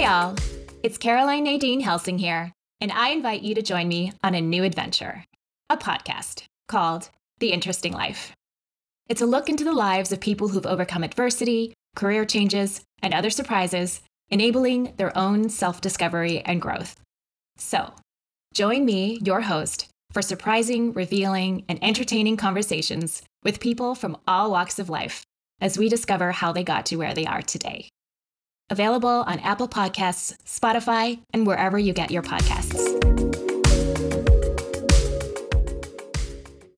y'all. It's Caroline Nadine Helsing here, and I invite you to join me on a new adventure a podcast called The Interesting Life. It's a look into the lives of people who've overcome adversity, career changes, and other surprises, enabling their own self discovery and growth. So, join me, your host, for surprising, revealing, and entertaining conversations with people from all walks of life as we discover how they got to where they are today. Available on Apple Podcasts, Spotify, and wherever you get your podcasts.